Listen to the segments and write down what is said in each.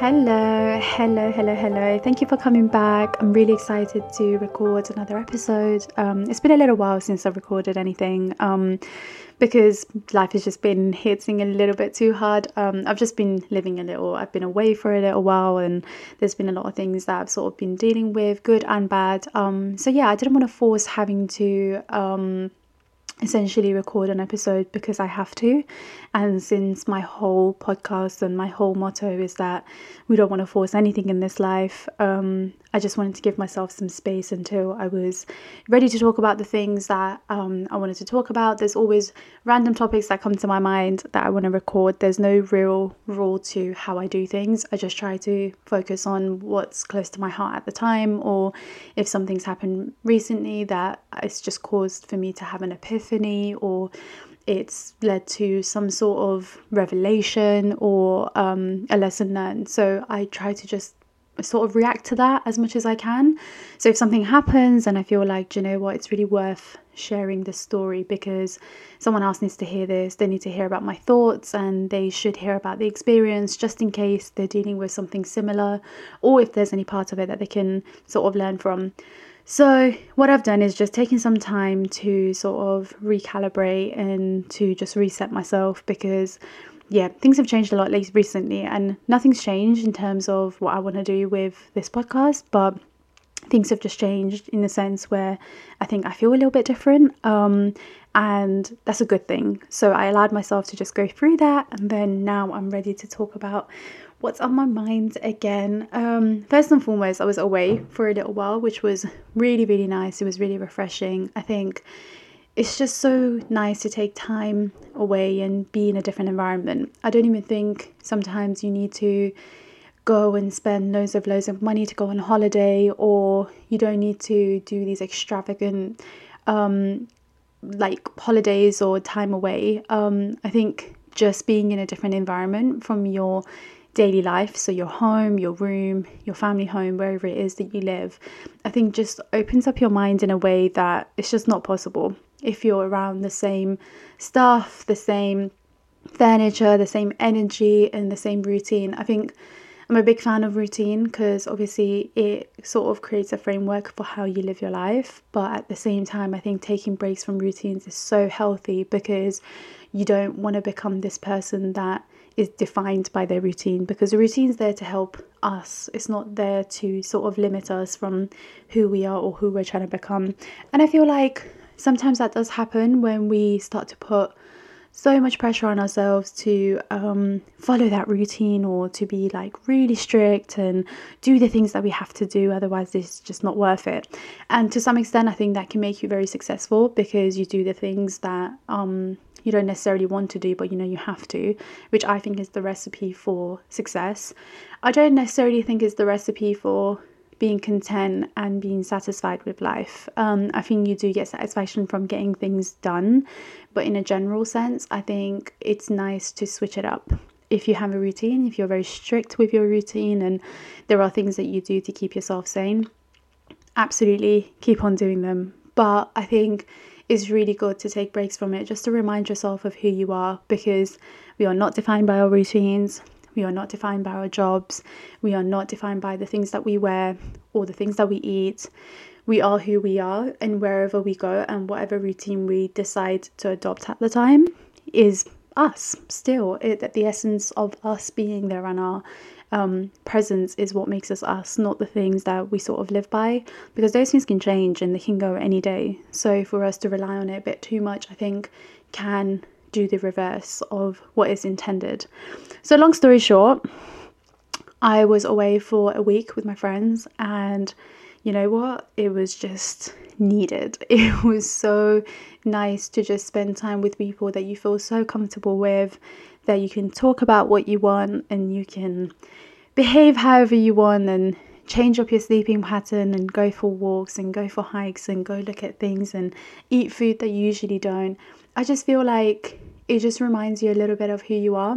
Hello, hello, hello, hello. Thank you for coming back. I'm really excited to record another episode. Um, it's been a little while since I've recorded anything um, because life has just been hitting a little bit too hard. Um, I've just been living a little, I've been away for a little while, and there's been a lot of things that I've sort of been dealing with, good and bad. Um, so, yeah, I didn't want to force having to um, essentially record an episode because I have to. And since my whole podcast and my whole motto is that we don't want to force anything in this life, um, I just wanted to give myself some space until I was ready to talk about the things that um, I wanted to talk about. There's always random topics that come to my mind that I want to record. There's no real rule to how I do things. I just try to focus on what's close to my heart at the time, or if something's happened recently that it's just caused for me to have an epiphany or it's led to some sort of revelation or um, a lesson learned. So I try to just sort of react to that as much as I can. So if something happens and I feel like, you know what, it's really worth sharing this story because someone else needs to hear this, they need to hear about my thoughts and they should hear about the experience just in case they're dealing with something similar or if there's any part of it that they can sort of learn from. So, what I've done is just taking some time to sort of recalibrate and to just reset myself because yeah, things have changed a lot recently, and nothing's changed in terms of what I want to do with this podcast, but things have just changed in the sense where I think I feel a little bit different, um, and that's a good thing. So I allowed myself to just go through that, and then now I'm ready to talk about what's on my mind again. Um, first and foremost, I was away for a little while, which was really, really nice. It was really refreshing. I think it's just so nice to take time away and be in a different environment. I don't even think sometimes you need to go and spend loads of loads of money to go on holiday or you don't need to do these extravagant um, like holidays or time away. Um, I think just being in a different environment from your daily life, so your home, your room, your family home, wherever it is that you live, I think just opens up your mind in a way that it's just not possible if you're around the same stuff, the same furniture, the same energy, and the same routine. I think I'm a big fan of routine because obviously it sort of creates a framework for how you live your life. But at the same time, I think taking breaks from routines is so healthy because you don't want to become this person that is defined by their routine because the routine's there to help us. It's not there to sort of limit us from who we are or who we're trying to become. And I feel like sometimes that does happen when we start to put so much pressure on ourselves to um, follow that routine or to be like really strict and do the things that we have to do otherwise it's just not worth it and to some extent i think that can make you very successful because you do the things that um, you don't necessarily want to do but you know you have to which i think is the recipe for success i don't necessarily think is the recipe for being content and being satisfied with life. Um, I think you do get satisfaction from getting things done, but in a general sense, I think it's nice to switch it up. If you have a routine, if you're very strict with your routine, and there are things that you do to keep yourself sane, absolutely keep on doing them. But I think it's really good to take breaks from it just to remind yourself of who you are because we are not defined by our routines. We are not defined by our jobs. We are not defined by the things that we wear or the things that we eat. We are who we are, and wherever we go, and whatever routine we decide to adopt at the time is us still. It, the essence of us being there and our um, presence is what makes us us, not the things that we sort of live by, because those things can change and they can go any day. So for us to rely on it a bit too much, I think, can do the reverse of what is intended. So, long story short, I was away for a week with my friends, and you know what? It was just needed. It was so nice to just spend time with people that you feel so comfortable with, that you can talk about what you want and you can behave however you want and change up your sleeping pattern and go for walks and go for hikes and go look at things and eat food that you usually don't. I just feel like it just reminds you a little bit of who you are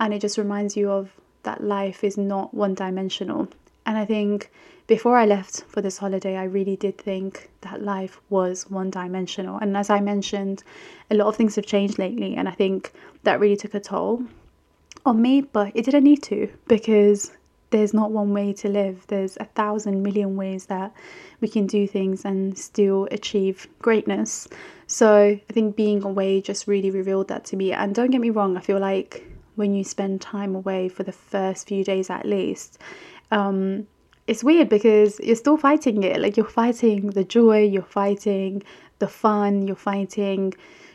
and it just reminds you of that life is not one dimensional. And I think before I left for this holiday, I really did think that life was one dimensional. And as I mentioned, a lot of things have changed lately, and I think that really took a toll on me, but it didn't need to because there's not one way to live. There's a thousand million ways that we can do things and still achieve greatness. So I think being away just really revealed that to me. And don't get me wrong, I feel like when you spend time away for the first few days at least, um, it's weird because you're still fighting it. Like you're fighting the joy, you're fighting the fun, you're fighting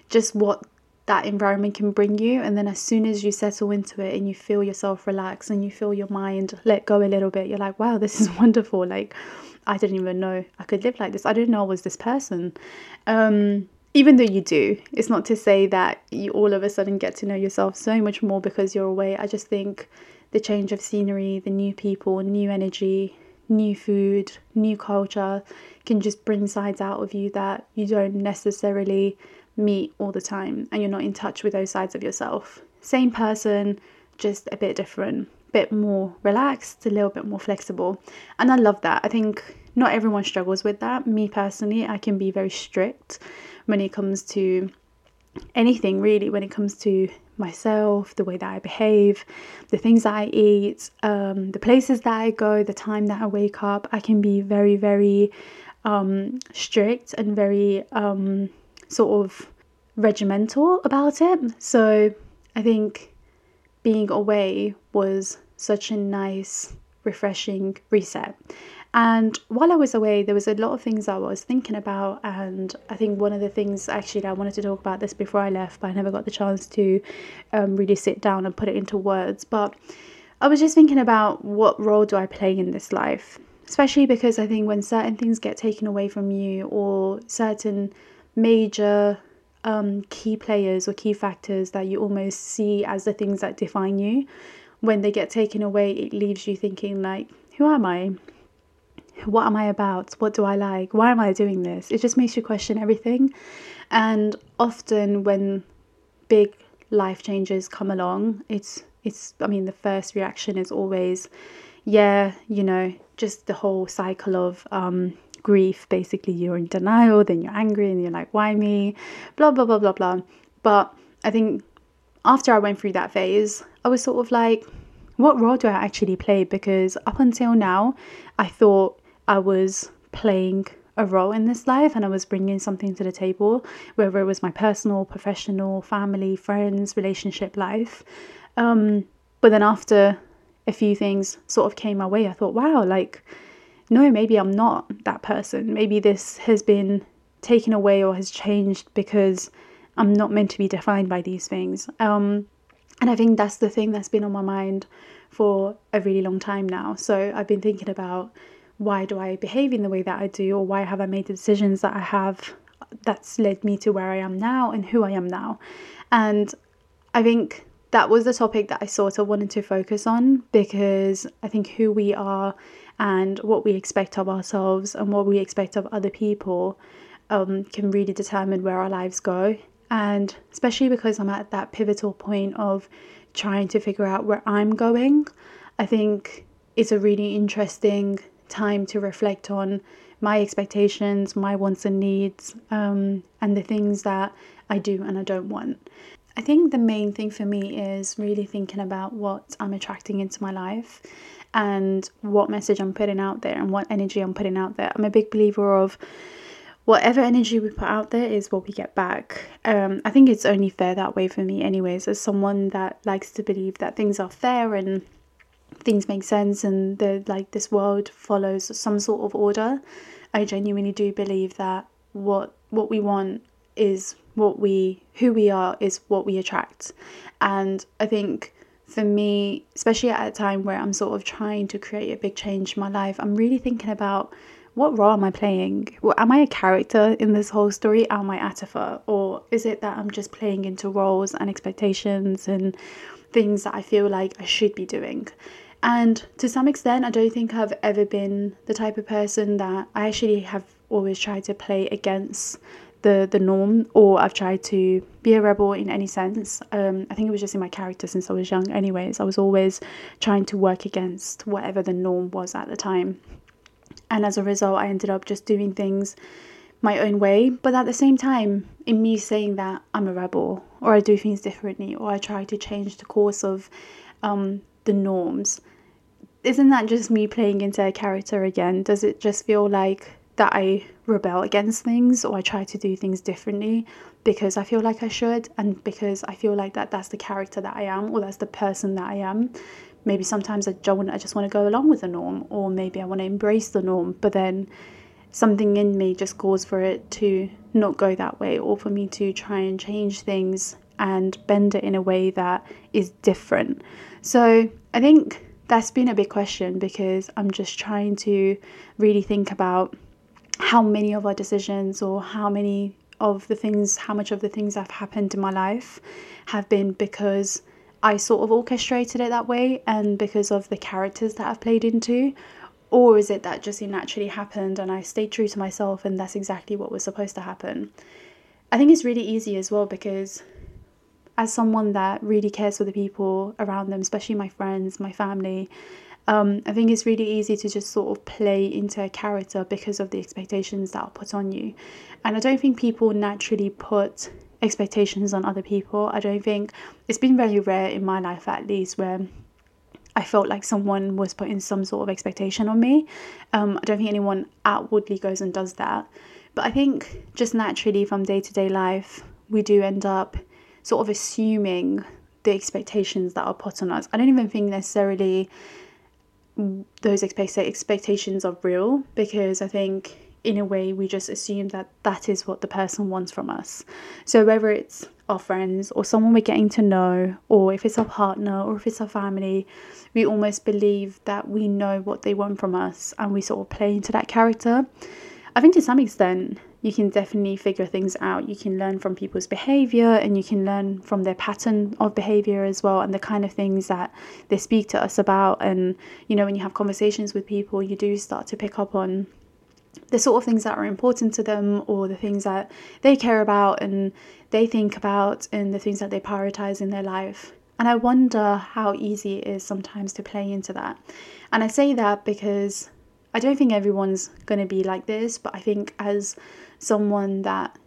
just what that environment can bring you. And then as soon as you settle into it and you feel yourself relax and you feel your mind let go a little bit, you're like, wow, this is wonderful. Like I didn't even know I could live like this. I didn't know I was this person. Um, even though you do, it's not to say that you all of a sudden get to know yourself so much more because you're away. I just think the change of scenery, the new people, new energy, new food, new culture can just bring sides out of you that you don't necessarily meet all the time and you're not in touch with those sides of yourself. Same person, just a bit different, bit more relaxed, a little bit more flexible. And I love that. I think not everyone struggles with that. Me personally, I can be very strict when it comes to anything really, when it comes to myself, the way that I behave, the things that I eat, um, the places that I go, the time that I wake up. I can be very, very um, strict and very um, sort of regimental about it. So I think being away was such a nice, refreshing reset. And while I was away, there was a lot of things I was thinking about. And I think one of the things actually I wanted to talk about this before I left, but I never got the chance to um, really sit down and put it into words. But I was just thinking about what role do I play in this life? Especially because I think when certain things get taken away from you or certain major um, key players or key factors that you almost see as the things that define you, when they get taken away, it leaves you thinking, like, who am I? What am I about? What do I like? Why am I doing this? It just makes you question everything. And often when big life changes come along, it's it's I mean the first reaction is always yeah, you know, just the whole cycle of um grief. Basically you're in denial, then you're angry and you're like, why me? Blah blah blah blah blah. But I think after I went through that phase, I was sort of like, what role do I actually play? Because up until now, I thought I was playing a role in this life and I was bringing something to the table, whether it was my personal, professional, family, friends, relationship life. Um, but then after a few things sort of came my way, I thought, wow, like, no, maybe I'm not that person. Maybe this has been taken away or has changed because I'm not meant to be defined by these things. Um, and I think that's the thing that's been on my mind for a really long time now. So I've been thinking about why do I behave in the way that I do, or why have I made the decisions that I have that's led me to where I am now and who I am now. And I think that was the topic that I sort of wanted to focus on because I think who we are and what we expect of ourselves and what we expect of other people um, can really determine where our lives go. And especially because I'm at that pivotal point of trying to figure out where I'm going, I think it's a really interesting time to reflect on my expectations, my wants and needs, um, and the things that I do and I don't want. I think the main thing for me is really thinking about what I'm attracting into my life and what message I'm putting out there and what energy I'm putting out there. I'm a big believer of whatever energy we put out there is what we get back. Um, I think it's only fair that way for me, anyways, as someone that likes to believe that things are fair and things make sense and the like this world follows some sort of order i genuinely do believe that what what we want is what we who we are is what we attract and i think for me especially at a time where i'm sort of trying to create a big change in my life i'm really thinking about what role am I playing? Well, am I a character in this whole story? Am I Atifa? Or is it that I'm just playing into roles and expectations and things that I feel like I should be doing? And to some extent, I don't think I've ever been the type of person that I actually have always tried to play against the the norm or I've tried to be a rebel in any sense. Um, I think it was just in my character since I was young anyways. I was always trying to work against whatever the norm was at the time. And as a result I ended up just doing things my own way. But at the same time, in me saying that I'm a rebel or I do things differently or I try to change the course of um, the norms, isn't that just me playing into a character again? Does it just feel like that I rebel against things or I try to do things differently because I feel like I should and because I feel like that that's the character that I am or that's the person that I am. Maybe sometimes I don't I just want to go along with the norm or maybe I want to embrace the norm, but then something in me just calls for it to not go that way or for me to try and change things and bend it in a way that is different. So, I think that's been a big question because I'm just trying to really think about how many of our decisions or how many of the things, how much of the things that have happened in my life have been because I sort of orchestrated it that way and because of the characters that I've played into? Or is it that just it naturally happened and I stayed true to myself and that's exactly what was supposed to happen? I think it's really easy as well because as someone that really cares for the people around them, especially my friends, my family, um, I think it's really easy to just sort of play into a character because of the expectations that are put on you. And I don't think people naturally put expectations on other people. I don't think it's been very rare in my life, at least, where I felt like someone was putting some sort of expectation on me. Um, I don't think anyone outwardly goes and does that. But I think just naturally from day to day life, we do end up sort of assuming the expectations that are put on us. I don't even think necessarily those expectations are real because I think in a way we just assume that that is what the person wants from us. So whether it's our friends or someone we're getting to know or if it's our partner or if it's our family, we almost believe that we know what they want from us and we sort of play into that character. I think to some extent you can definitely figure things out. You can learn from people's behavior and you can learn from their pattern of behavior as well and the kind of things that they speak to us about. And, you know, when you have conversations with people, you do start to pick up on the sort of things that are important to them or the things that they care about and they think about and the things that they prioritize in their life. And I wonder how easy it is sometimes to play into that. And I say that because I don't think everyone's going to be like this, but I think as someone that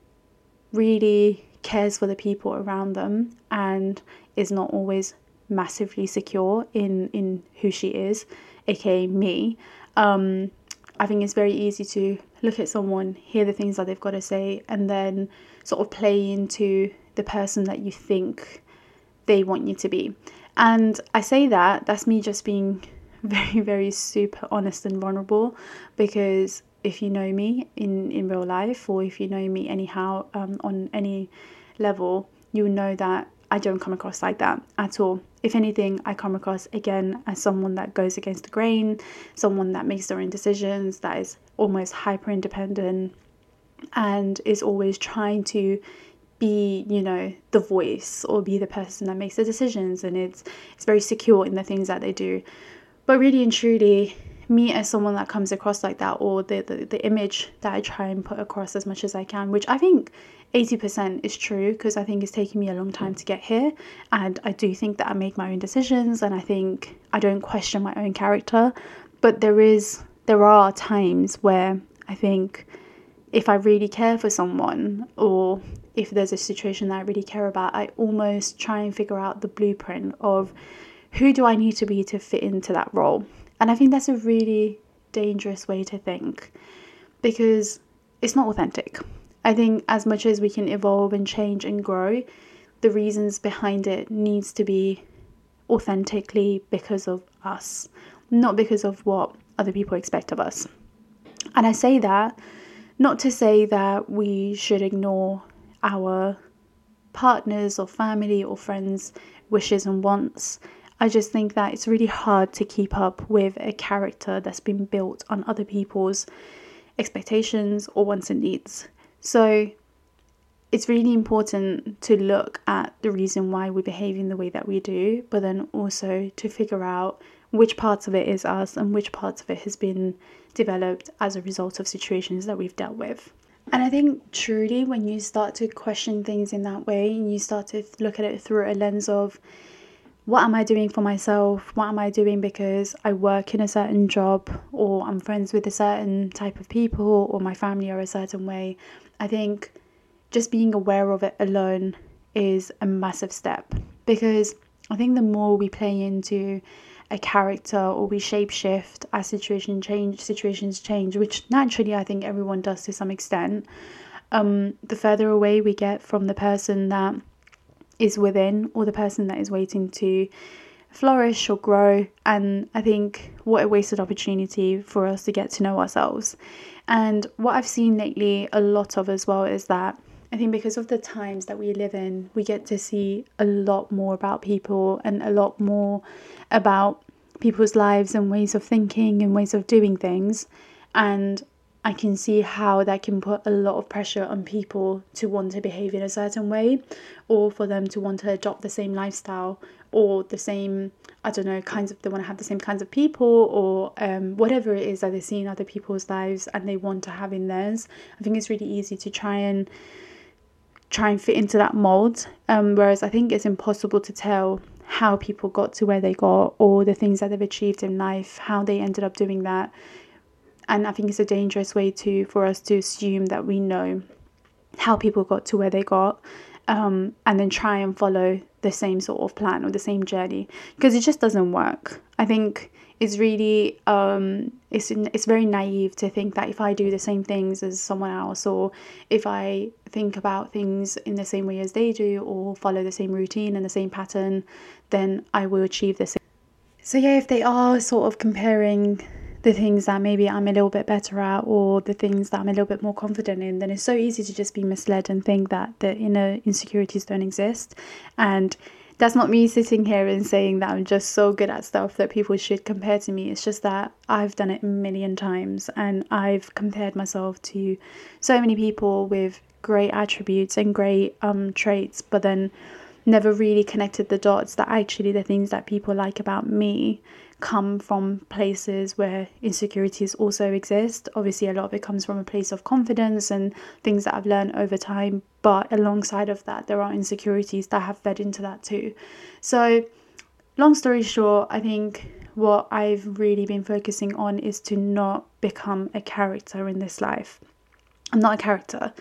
really cares for the people around them and is not always massively secure in in who she is, aka me. Um, I think it's very easy to look at someone, hear the things that they've got to say, and then sort of play into the person that you think they want you to be. And I say that, that's me just being very, very super honest and vulnerable because if you know me in in real life or if you know me anyhow um, on any level you know that I don't come across like that at all. If anything, I come across again as someone that goes against the grain, someone that makes their own decisions, that is almost hyper independent and is always trying to be, you know, the voice or be the person that makes the decisions and it's it's very secure in the things that they do. But really and truly, me as someone that comes across like that or the, the, the image that I try and put across as much as I can, which I think 80% is true because I think it's taken me a long time to get here. And I do think that I make my own decisions and I think I don't question my own character. But there is there are times where I think if I really care for someone or if there's a situation that I really care about, I almost try and figure out the blueprint of who do I need to be to fit into that role and I think that's a really dangerous way to think because it's not authentic. I think as much as we can evolve and change and grow, the reasons behind it needs to be authentically because of us, not because of what other people expect of us. And I say that not to say that we should ignore our partners or family or friends' wishes and wants I just think that it's really hard to keep up with a character that's been built on other people's expectations or wants and needs. So it's really important to look at the reason why we behave in the way that we do, but then also to figure out which parts of it is us and which parts of it has been developed as a result of situations that we've dealt with. And I think truly, when you start to question things in that way and you start to look at it through a lens of what am I doing for myself? What am I doing because I work in a certain job or I'm friends with a certain type of people or my family are a certain way? I think just being aware of it alone is a massive step because I think the more we play into a character or we shapeshift as situation change situations change, which naturally I think everyone does to some extent. Um, the further away we get from the person that is within or the person that is waiting to flourish or grow. And I think what a wasted opportunity for us to get to know ourselves. And what I've seen lately a lot of as well is that I think because of the times that we live in, we get to see a lot more about people and a lot more about people's lives and ways of thinking and ways of doing things. And I can see how that can put a lot of pressure on people to want to behave in a certain way or for them to want to adopt the same lifestyle or the same I don't know kinds of they want to have the same kinds of people or um, whatever it is that they see in other people's lives and they want to have in theirs. I think it's really easy to try and try and fit into that mold. Um, whereas I think it's impossible to tell how people got to where they got or the things that they've achieved in life, how they ended up doing that. And I think it's a dangerous way to for us to assume that we know how people got to where they got um, and then try and follow the same sort of plan or the same journey because it just doesn't work. I think it's really um, it's it's very naive to think that if I do the same things as someone else or if I think about things in the same way as they do or follow the same routine and the same pattern, then I will achieve the same. So yeah, if they are sort of comparing the things that maybe I'm a little bit better at or the things that I'm a little bit more confident in, then it's so easy to just be misled and think that the inner insecurities don't exist. And that's not me sitting here and saying that I'm just so good at stuff that people should compare to me. It's just that I've done it a million times and I've compared myself to so many people with great attributes and great um, traits, but then never really connected the dots that actually the things that people like about me come from places where insecurities also exist. Obviously, a lot of it comes from a place of confidence and things that I've learned over time, but alongside of that, there are insecurities that have fed into that too. So, long story short, I think what I've really been focusing on is to not become a character in this life. I'm not a character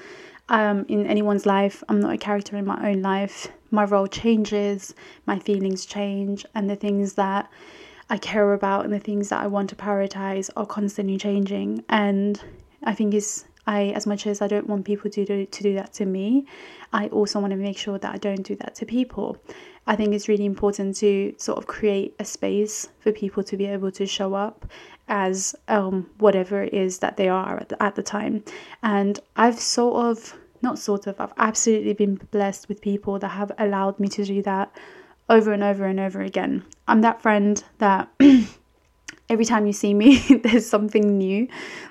um, in anyone's life. I'm not a character in my own life. My role changes, my feelings change, and the things that I care about and the things that I want to prioritize are constantly changing. And I think is I as much as I don't want people to do to do that to me, I also want to make sure that I don't do that to people. I think it's really important to sort of create a space for people to be able to show up as um, whatever it is that they are at the, at the time. And I've sort of not sort of I've absolutely been blessed with people that have allowed me to do that over and over and over again. I'm that friend that every time you see me, there's something new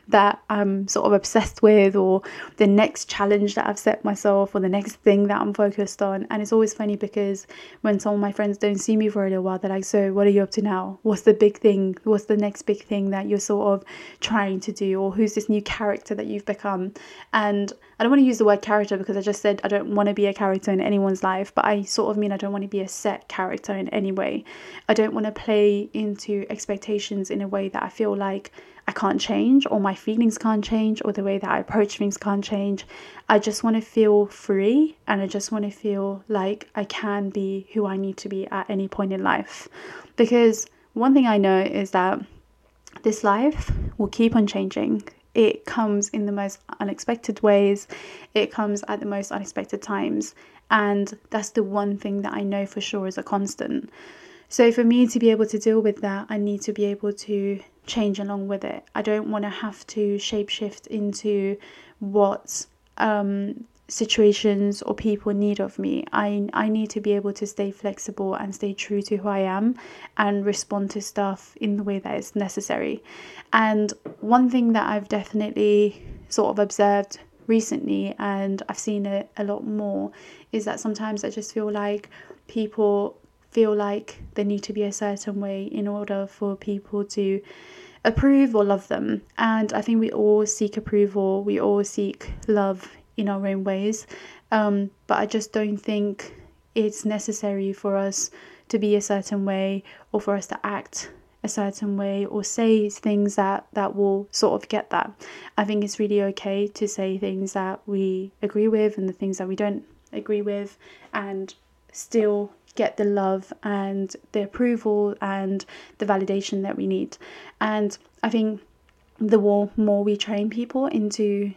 that I'm sort of obsessed with, or the next challenge that I've set myself, or the next thing that I'm focused on. And it's always funny because when some of my friends don't see me for a little while, they're like, So, what are you up to now? What's the big thing? What's the next big thing that you're sort of trying to do? Or who's this new character that you've become? And I don't want to use the word character because I just said I don't want to be a character in anyone's life, but I sort of mean I don't want to be a set character in any way. I don't want to play into expectations in a way that I feel like I can't change, or my feelings can't change, or the way that I approach things can't change. I just want to feel free and I just want to feel like I can be who I need to be at any point in life. Because one thing I know is that this life will keep on changing. It comes in the most unexpected ways, it comes at the most unexpected times. And that's the one thing that I know for sure is a constant. So, for me to be able to deal with that, I need to be able to change along with it. I don't want to have to shapeshift into what um, situations or people need of me. I I need to be able to stay flexible and stay true to who I am and respond to stuff in the way that is necessary. And one thing that I've definitely sort of observed recently and I've seen it a lot more is that sometimes I just feel like people feel like they need to be a certain way in order for people to approve or love them. And I think we all seek approval, we all seek love in our own ways. Um, but I just don't think it's necessary for us to be a certain way or for us to act a certain way or say things that that will sort of get that i think it's really okay to say things that we agree with and the things that we don't agree with and still get the love and the approval and the validation that we need. And I think the more, we train people into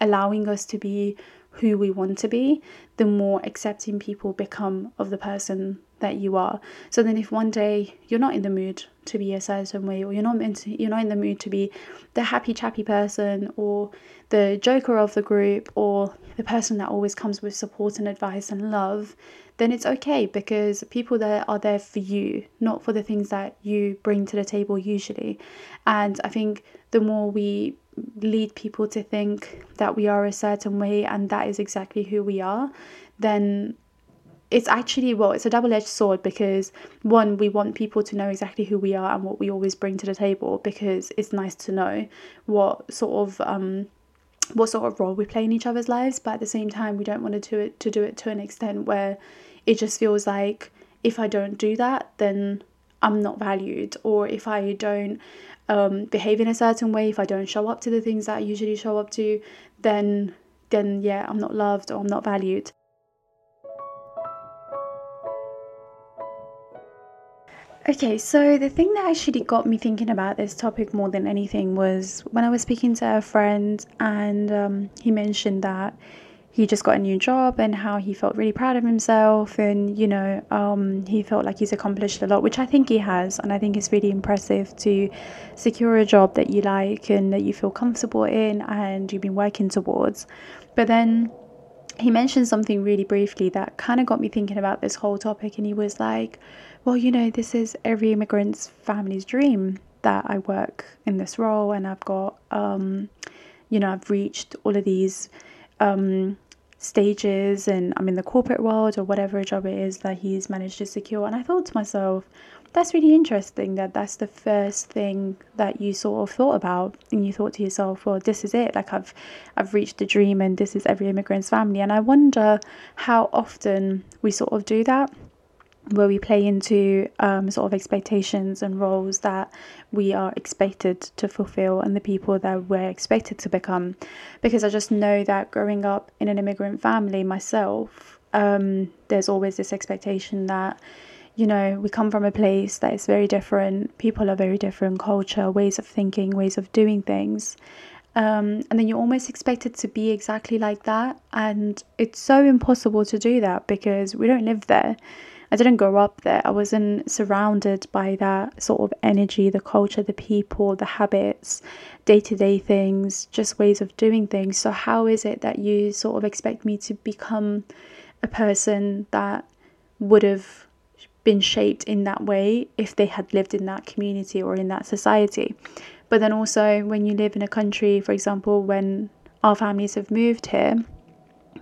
allowing us to be who we want to be, the more accepting people become of the person that you are. So then if one day you're not in the mood to be a certain way or you're not meant to, you're not in the mood to be the happy chappy person or the joker of the group or the person that always comes with support and advice and love, then it's okay because people there are there for you, not for the things that you bring to the table usually. And I think the more we lead people to think that we are a certain way and that is exactly who we are, then it's actually well it's a double-edged sword because one we want people to know exactly who we are and what we always bring to the table because it's nice to know what sort of um what sort of role we play in each other's lives. But at the same time we don't want to do it to do it to an extent where it just feels like if I don't do that then I'm not valued. Or if I don't um, behave in a certain way if I don't show up to the things that I usually show up to then then yeah I'm not loved or I'm not valued Okay, so the thing that actually got me thinking about this topic more than anything was when I was speaking to a friend, and um, he mentioned that he just got a new job and how he felt really proud of himself, and you know, um, he felt like he's accomplished a lot, which I think he has, and I think it's really impressive to secure a job that you like and that you feel comfortable in and you've been working towards. But then he mentioned something really briefly that kind of got me thinking about this whole topic, and he was like, well, you know, this is every immigrant's family's dream that I work in this role and I've got, um, you know, I've reached all of these um, stages and I'm in the corporate world or whatever job it is that he's managed to secure. And I thought to myself, that's really interesting that that's the first thing that you sort of thought about and you thought to yourself well this is it like i've i've reached the dream and this is every immigrant's family and i wonder how often we sort of do that where we play into um, sort of expectations and roles that we are expected to fulfill and the people that we're expected to become. Because I just know that growing up in an immigrant family myself, um, there's always this expectation that, you know, we come from a place that is very different, people are very different, culture, ways of thinking, ways of doing things. Um, and then you're almost expected to be exactly like that. And it's so impossible to do that because we don't live there. I didn't grow up there. I wasn't surrounded by that sort of energy, the culture, the people, the habits, day to day things, just ways of doing things. So, how is it that you sort of expect me to become a person that would have been shaped in that way if they had lived in that community or in that society? But then also, when you live in a country, for example, when our families have moved here,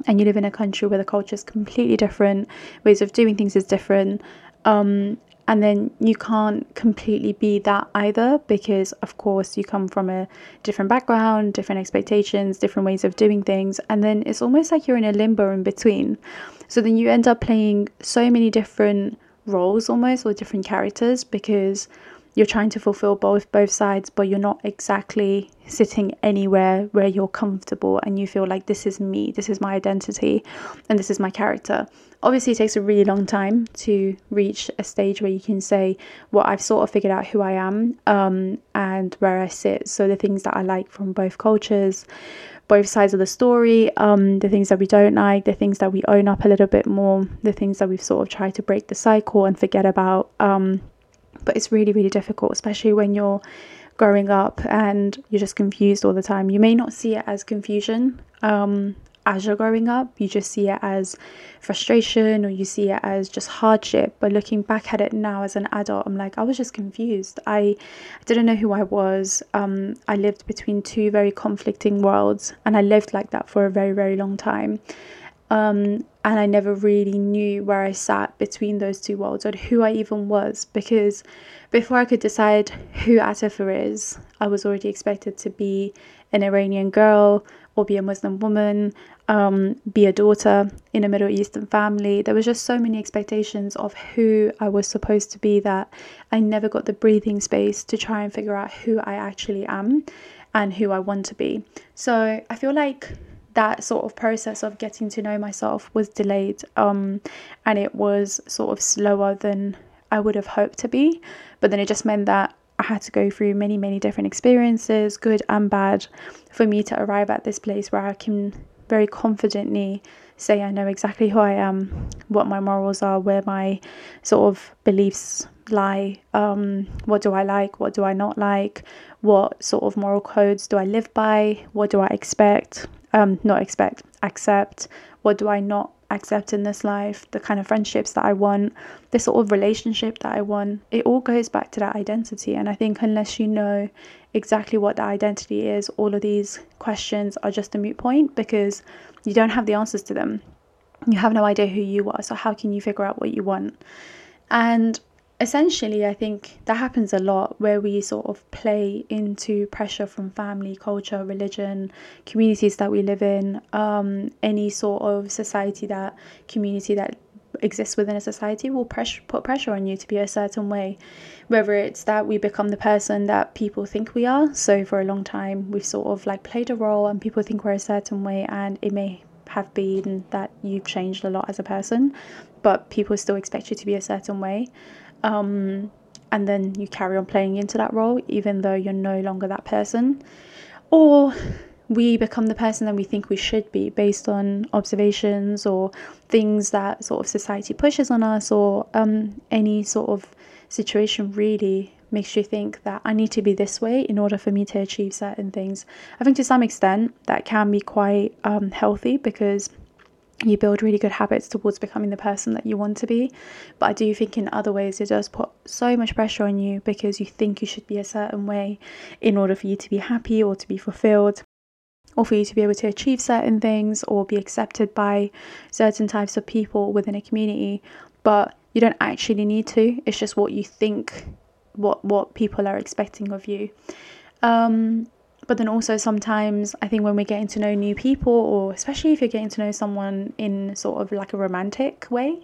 and you live in a country where the culture is completely different, ways of doing things is different, um, and then you can't completely be that either because, of course, you come from a different background, different expectations, different ways of doing things, and then it's almost like you're in a limbo in between. So then you end up playing so many different roles almost or different characters because you're trying to fulfill both both sides but you're not exactly sitting anywhere where you're comfortable and you feel like this is me this is my identity and this is my character. Obviously it takes a really long time to reach a stage where you can say well i've sort of figured out who i am um, and where i sit. So the things that i like from both cultures both sides of the story, um, the things that we don't like, the things that we own up a little bit more, the things that we've sort of tried to break the cycle and forget about. Um, but it's really really difficult especially when you're growing up and you're just confused all the time you may not see it as confusion um, as you're growing up you just see it as frustration or you see it as just hardship. But looking back at it now as an adult i'm like i was just confused. I, didn't know who i was. Um, i lived between two very conflicting worlds and i lived like that for a very very long time. Um, and I never really knew where I sat between those two worlds or who I even was because before I could decide who Atifa is, I was already expected to be an Iranian girl or be a Muslim woman, um, be a daughter in a Middle Eastern family. There was just so many expectations of who I was supposed to be that I never got the breathing space to try and figure out who I actually am and who I want to be. So I feel like that sort of process of getting to know myself was delayed um, and it was sort of slower than I would have hoped to be. But then it just meant that I had to go through many, many different experiences, good and bad, for me to arrive at this place where I can very confidently say I know exactly who I am, what my morals are, where my sort of beliefs lie, um, what do I like, what do I not like, what sort of moral codes do I live by, what do I expect, um, not expect, accept, what do I not accept in this life, the kind of friendships that I want, the sort of relationship that I want. It all goes back to that identity. And I think unless you know exactly what that identity is, all of these questions are just a moot point because you don't have the answers to them. You have no idea who you are. So, how can you figure out what you want? And essentially, I think that happens a lot where we sort of play into pressure from family, culture, religion, communities that we live in, um, any sort of society that community that exists within a society will put pressure on you to be a certain way. Whether it's that we become the person that people think we are. So for a long time, we've sort of like played a role and people think we're a certain way, and it may have been that you've changed a lot as a person, but people still expect you to be a certain way. Um, and then you carry on playing into that role, even though you're no longer that person. Or we become the person that we think we should be based on observations or things that sort of society pushes on us, or um, any sort of situation really makes you think that I need to be this way in order for me to achieve certain things. I think to some extent that can be quite um, healthy because you build really good habits towards becoming the person that you want to be. But I do think in other ways it does put so much pressure on you because you think you should be a certain way in order for you to be happy or to be fulfilled or for you to be able to achieve certain things or be accepted by certain types of people within a community. But you don't actually need to. It's just what you think what what people are expecting of you. Um, but then also sometimes I think when we're getting to know new people, or especially if you're getting to know someone in sort of like a romantic way,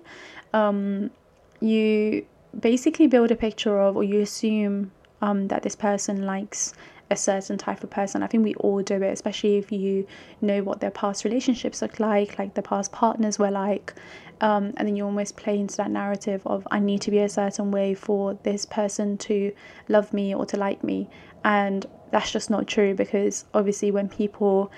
um, you basically build a picture of, or you assume um, that this person likes a certain type of person. I think we all do it, especially if you know what their past relationships look like, like their past partners were like. Um, and then you almost play into that narrative of I need to be a certain way for this person to love me or to like me. And that's just not true because obviously when people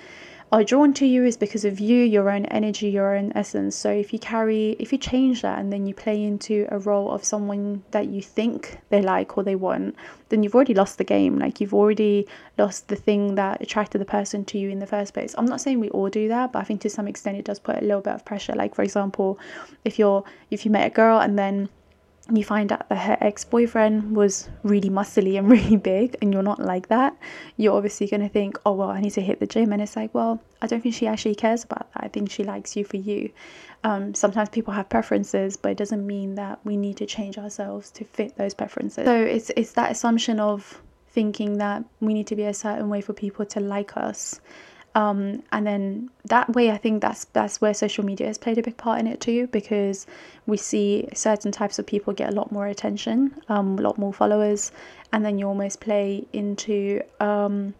are drawn to you is because of you, your own energy, your own essence. So if you carry, if you change that and then you play into a role of someone that you think they like or they want, then you've already lost the game. Like you've already lost the thing that attracted the person to you in the first place. I'm not saying we all do that, but I think to some extent it does put a little bit of pressure. Like for example, if you're if you met a girl and then you find out that her ex boyfriend was really muscly and really big, and you're not like that, you're obviously going to think, oh, well, I need to hit the gym. And it's like, well, I don't think she actually cares about that. I think she likes you for you. Um, sometimes people have preferences, but it doesn't mean that we need to change ourselves to fit those preferences. So it's, it's that assumption of thinking that we need to be a certain way for people to like us um, and then that way, I think that's that's where social media has played a big part in it too, because we see certain types of people get a lot more attention, um, a lot more followers, and then you almost play into um,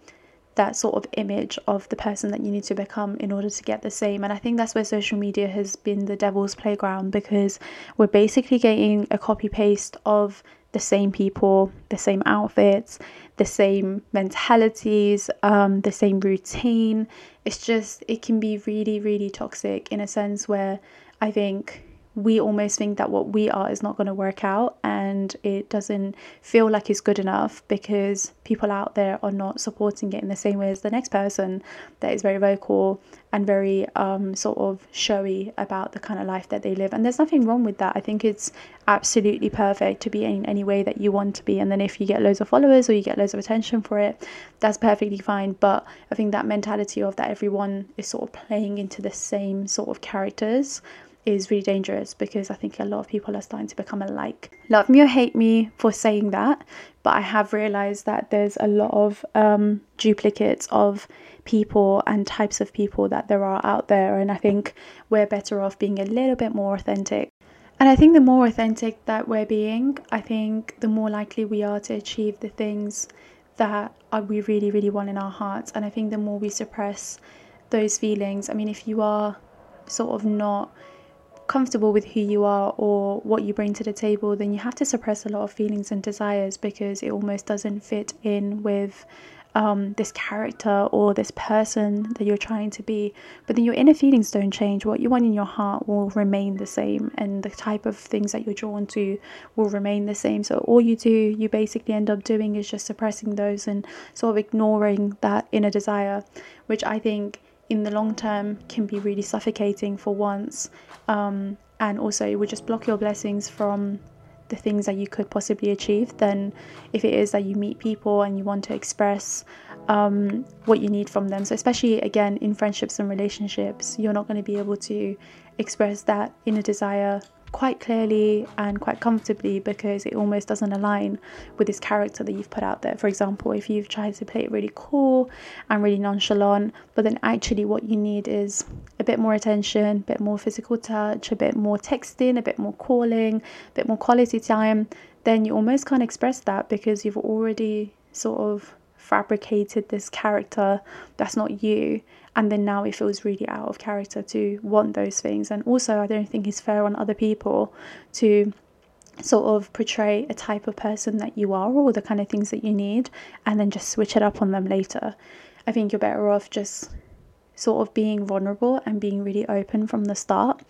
that sort of image of the person that you need to become in order to get the same. And I think that's where social media has been the devil's playground because we're basically getting a copy paste of the same people, the same outfits, the same mentalities, um, the same routine. It's just, it can be really, really toxic in a sense where I think we almost think that what we are is not going to work out and it doesn't feel like it's good enough because people out there are not supporting it in the same way as the next person that is very vocal and very um, sort of showy about the kind of life that they live. And there's nothing wrong with that. I think it's absolutely perfect to be in any way that you want to be. And then if you get loads of followers or you get loads of attention for it, that's perfectly fine. But I think that mentality of that everyone is sort of playing into the same sort of characters is really dangerous because I think a lot of people are starting to become alike. Love me or hate me for saying that, but I have realized that there's a lot of um, duplicates of people and types of people that there are out there, and I think we're better off being a little bit more authentic. And I think the more authentic that we're being, I think the more likely we are to achieve the things that we really, really want in our hearts. And I think the more we suppress those feelings. I mean, if you are sort of not comfortable with who you are or what you bring to the table, then you have to suppress a lot of feelings and desires because it almost doesn't fit in with um, this character or this person that you're trying to be. But then your inner feelings don't change. What you want in your heart will remain the same, and the type of things that you're drawn to will remain the same. So all you do, you basically end up doing is just suppressing those and sort of ignoring that inner desire, which I think in the long term can be really suffocating for once. Um, and also, it would just block your blessings from the things that you could possibly achieve than if it is that you meet people and you want to express um, what you need from them. So, especially again in friendships and relationships, you're not going to be able to express that inner desire quite clearly and quite comfortably because it almost doesn't align with this character that you've put out there. For example, if you've tried to play it really cool and really nonchalant, but then actually what you need is a bit more attention, a bit more physical touch, a bit more texting, a bit more calling, a bit more quality time, then you almost can't express that because you've already sort of fabricated this character that's not you and then now it feels really out of character to want those things. And also i don't think it's fair on other people to sort of portray a type of person that you are or the kind of things that you need and then just switch it up on them later. I think you're better off just sort of being vulnerable and being really open from the start.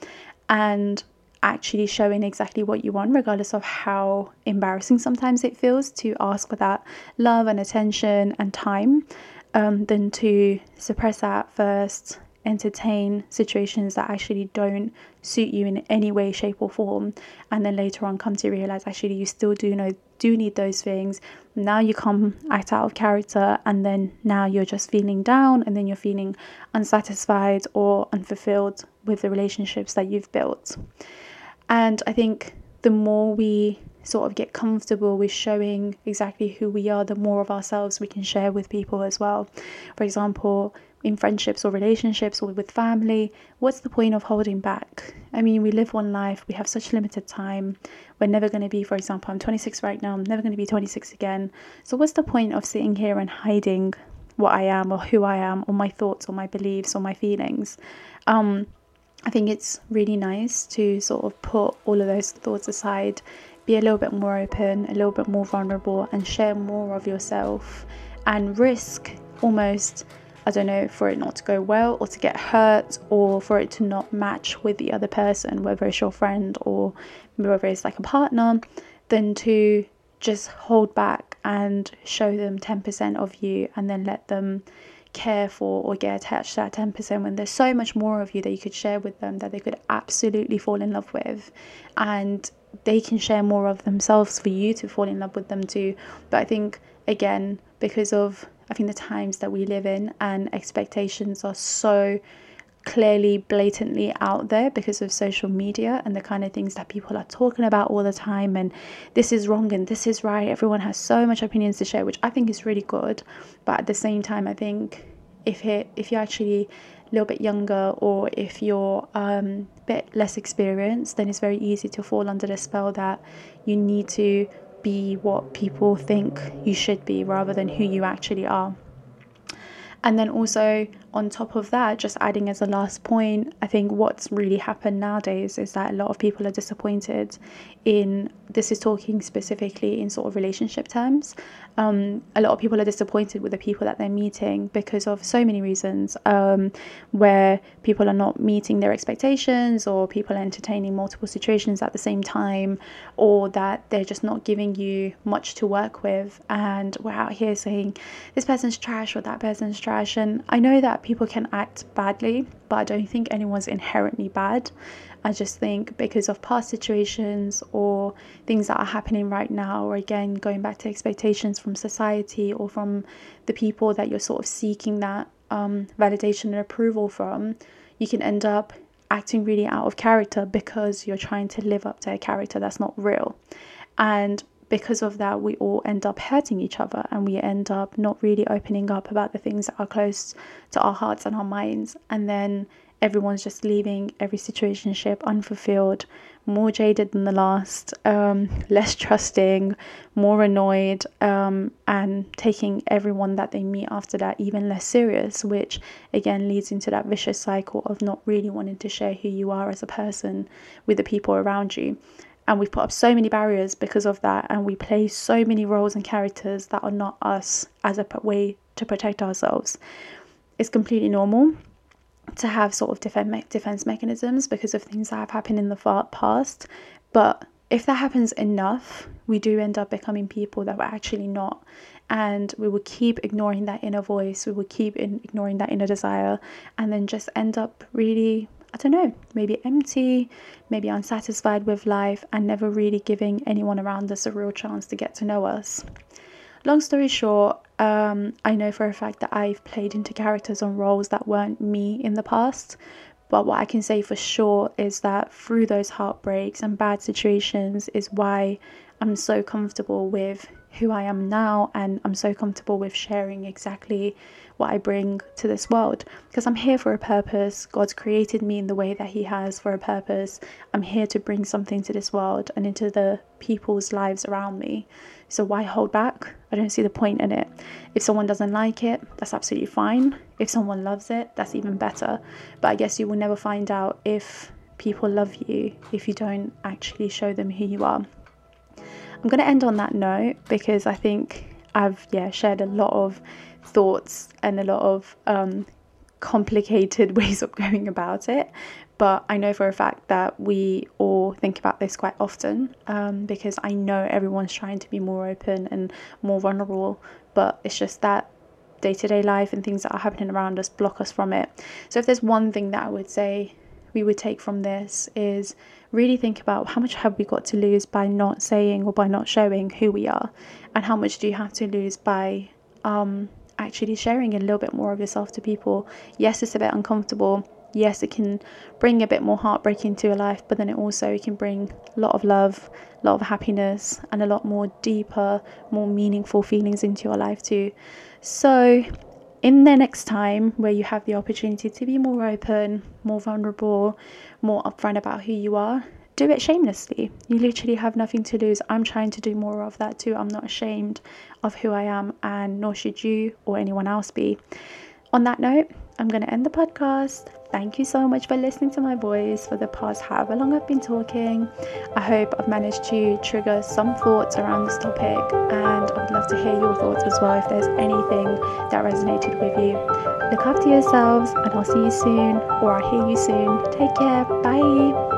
And actually showing exactly what you want, regardless of how embarrassing sometimes it feels to ask for that love and attention and time um, than to suppress that first, entertain situations that actually don't suit you in any way, shape, or form, and then later on come to realize actually you still do know do need those things. Now you come act out of character, and then now you're just feeling down, and then you're feeling unsatisfied or unfulfilled with the relationships that you've built. And I think the more we sort of get comfortable with showing exactly who we are, the more of ourselves we can share with people as well. For example, in friendships or relationships or with family, what's the point of holding back? I mean, we live one life, we have such limited time. We're never going to be, for example, I'm 26 right now, I'm never going to be 26 again. So, what's the point of sitting here and hiding what I am or who I am or my thoughts or my beliefs or my feelings? Um, I think it's really nice to sort of put all of those thoughts aside, be a little bit more open, a little bit more vulnerable, and share more of yourself. And risk almost, I don't know, for it not to go well or to get hurt or for it to not match with the other person, whether it's your friend or whether it's like a partner, than to just hold back and show them 10% of you and then let them care for or get attached to that 10% when there's so much more of you that you could share with them that they could absolutely fall in love with. And they can share more of themselves for you to fall in love with them too. But i think again because of i think the times that we live in and expectations are so clearly blatantly out there because of social media and the kind of things that people are talking about all the time and this is wrong and this is right. Everyone has so much opinions to share which i think is really good. But at the same time i think if it if you're actually a little bit younger or if you're um, a bit less experienced then it's very easy to fall under the spell that you need to be what people think you should be rather than who you actually are. And then also on top of that, just adding as a last point, I think what's really happened nowadays is that a lot of people are disappointed in this is talking specifically in sort of relationship terms. Um, a lot of people are disappointed with the people that they're meeting because of so many reasons, um, where people are not meeting their expectations, or people are entertaining multiple situations at the same time, or that they're just not giving you much to work with. And we're out here saying this person's trash or that person's trash. And I know that people can act badly, but I don't think anyone's inherently bad. I just think because of past situations or things that are happening right now, or again, going back to expectations from society or from the people that you're sort of seeking that um, validation and approval from, you can end up acting really out of character because you're trying to live up to a character that's not real. And because of that, we all end up hurting each other and we end up not really opening up about the things that are close to our hearts and our minds. And then everyone's just leaving every situationship unfulfilled, more jaded than the last, um, less trusting, more annoyed, um, and taking everyone that they meet after that even less serious, which again leads into that vicious cycle of not really wanting to share who you are as a person with the people around you. And we've put up so many barriers because of that, and we play so many roles and characters that are not us as a way to protect ourselves. It's completely normal to have sort of defense defense mechanisms because of things that have happened in the far past. But if that happens enough, we do end up becoming people that we're actually not. And we will keep ignoring that inner voice, we will keep ignoring that inner desire, and then just end up really, I don't know, maybe empty, maybe unsatisfied with life, and never really giving anyone around us a real chance to get to know us. Long story short, um, I know for a fact that I've played into characters on roles that weren't me in the past. But what I can say for sure is that through those heartbreaks and bad situations is why I'm so comfortable with who I am now and I'm so comfortable with sharing exactly what I bring to this world because I'm here for a purpose. God's created me in the way that He has for a purpose. I'm here to bring something to this world and into the people's lives around me. So why hold back? I don't see the point in it. If someone doesn't like it, that's absolutely fine. If someone loves it, that's even better. But I guess you will never find out if people love you if you don't actually show them who you are. I'm going to end on that note because I think I've yeah shared a lot of thoughts and a lot of um, complicated ways of going about it. But I know for a fact that we all think about this quite often um, because I know everyone's trying to be more open and more vulnerable, but it's just that day to day life and things that are happening around us block us from it. So, if there's one thing that I would say we would take from this, is really think about how much have we got to lose by not saying or by not showing who we are, and how much do you have to lose by um, actually sharing a little bit more of yourself to people. Yes, it's a bit uncomfortable yes, it can bring a bit more heartbreak into your life, but then it also can bring a lot of love, a lot of happiness, and a lot more deeper, more meaningful feelings into your life too. So, in the next time where you have the opportunity to be more open, more vulnerable, more upfront about who you are, do it shamelessly. You literally have nothing to lose. I'm trying to do more of that too. I'm not ashamed of who I am, and nor should you or anyone else be. On that note, I'm going to end the podcast. Thank you so much for listening to my voice for the past however long I've been talking. I hope I've managed to trigger some thoughts around this topic, and I would love to hear your thoughts as well if there's anything that resonated with you. Look after yourselves, and I'll see you soon, or I'll hear you soon. Take care. Bye.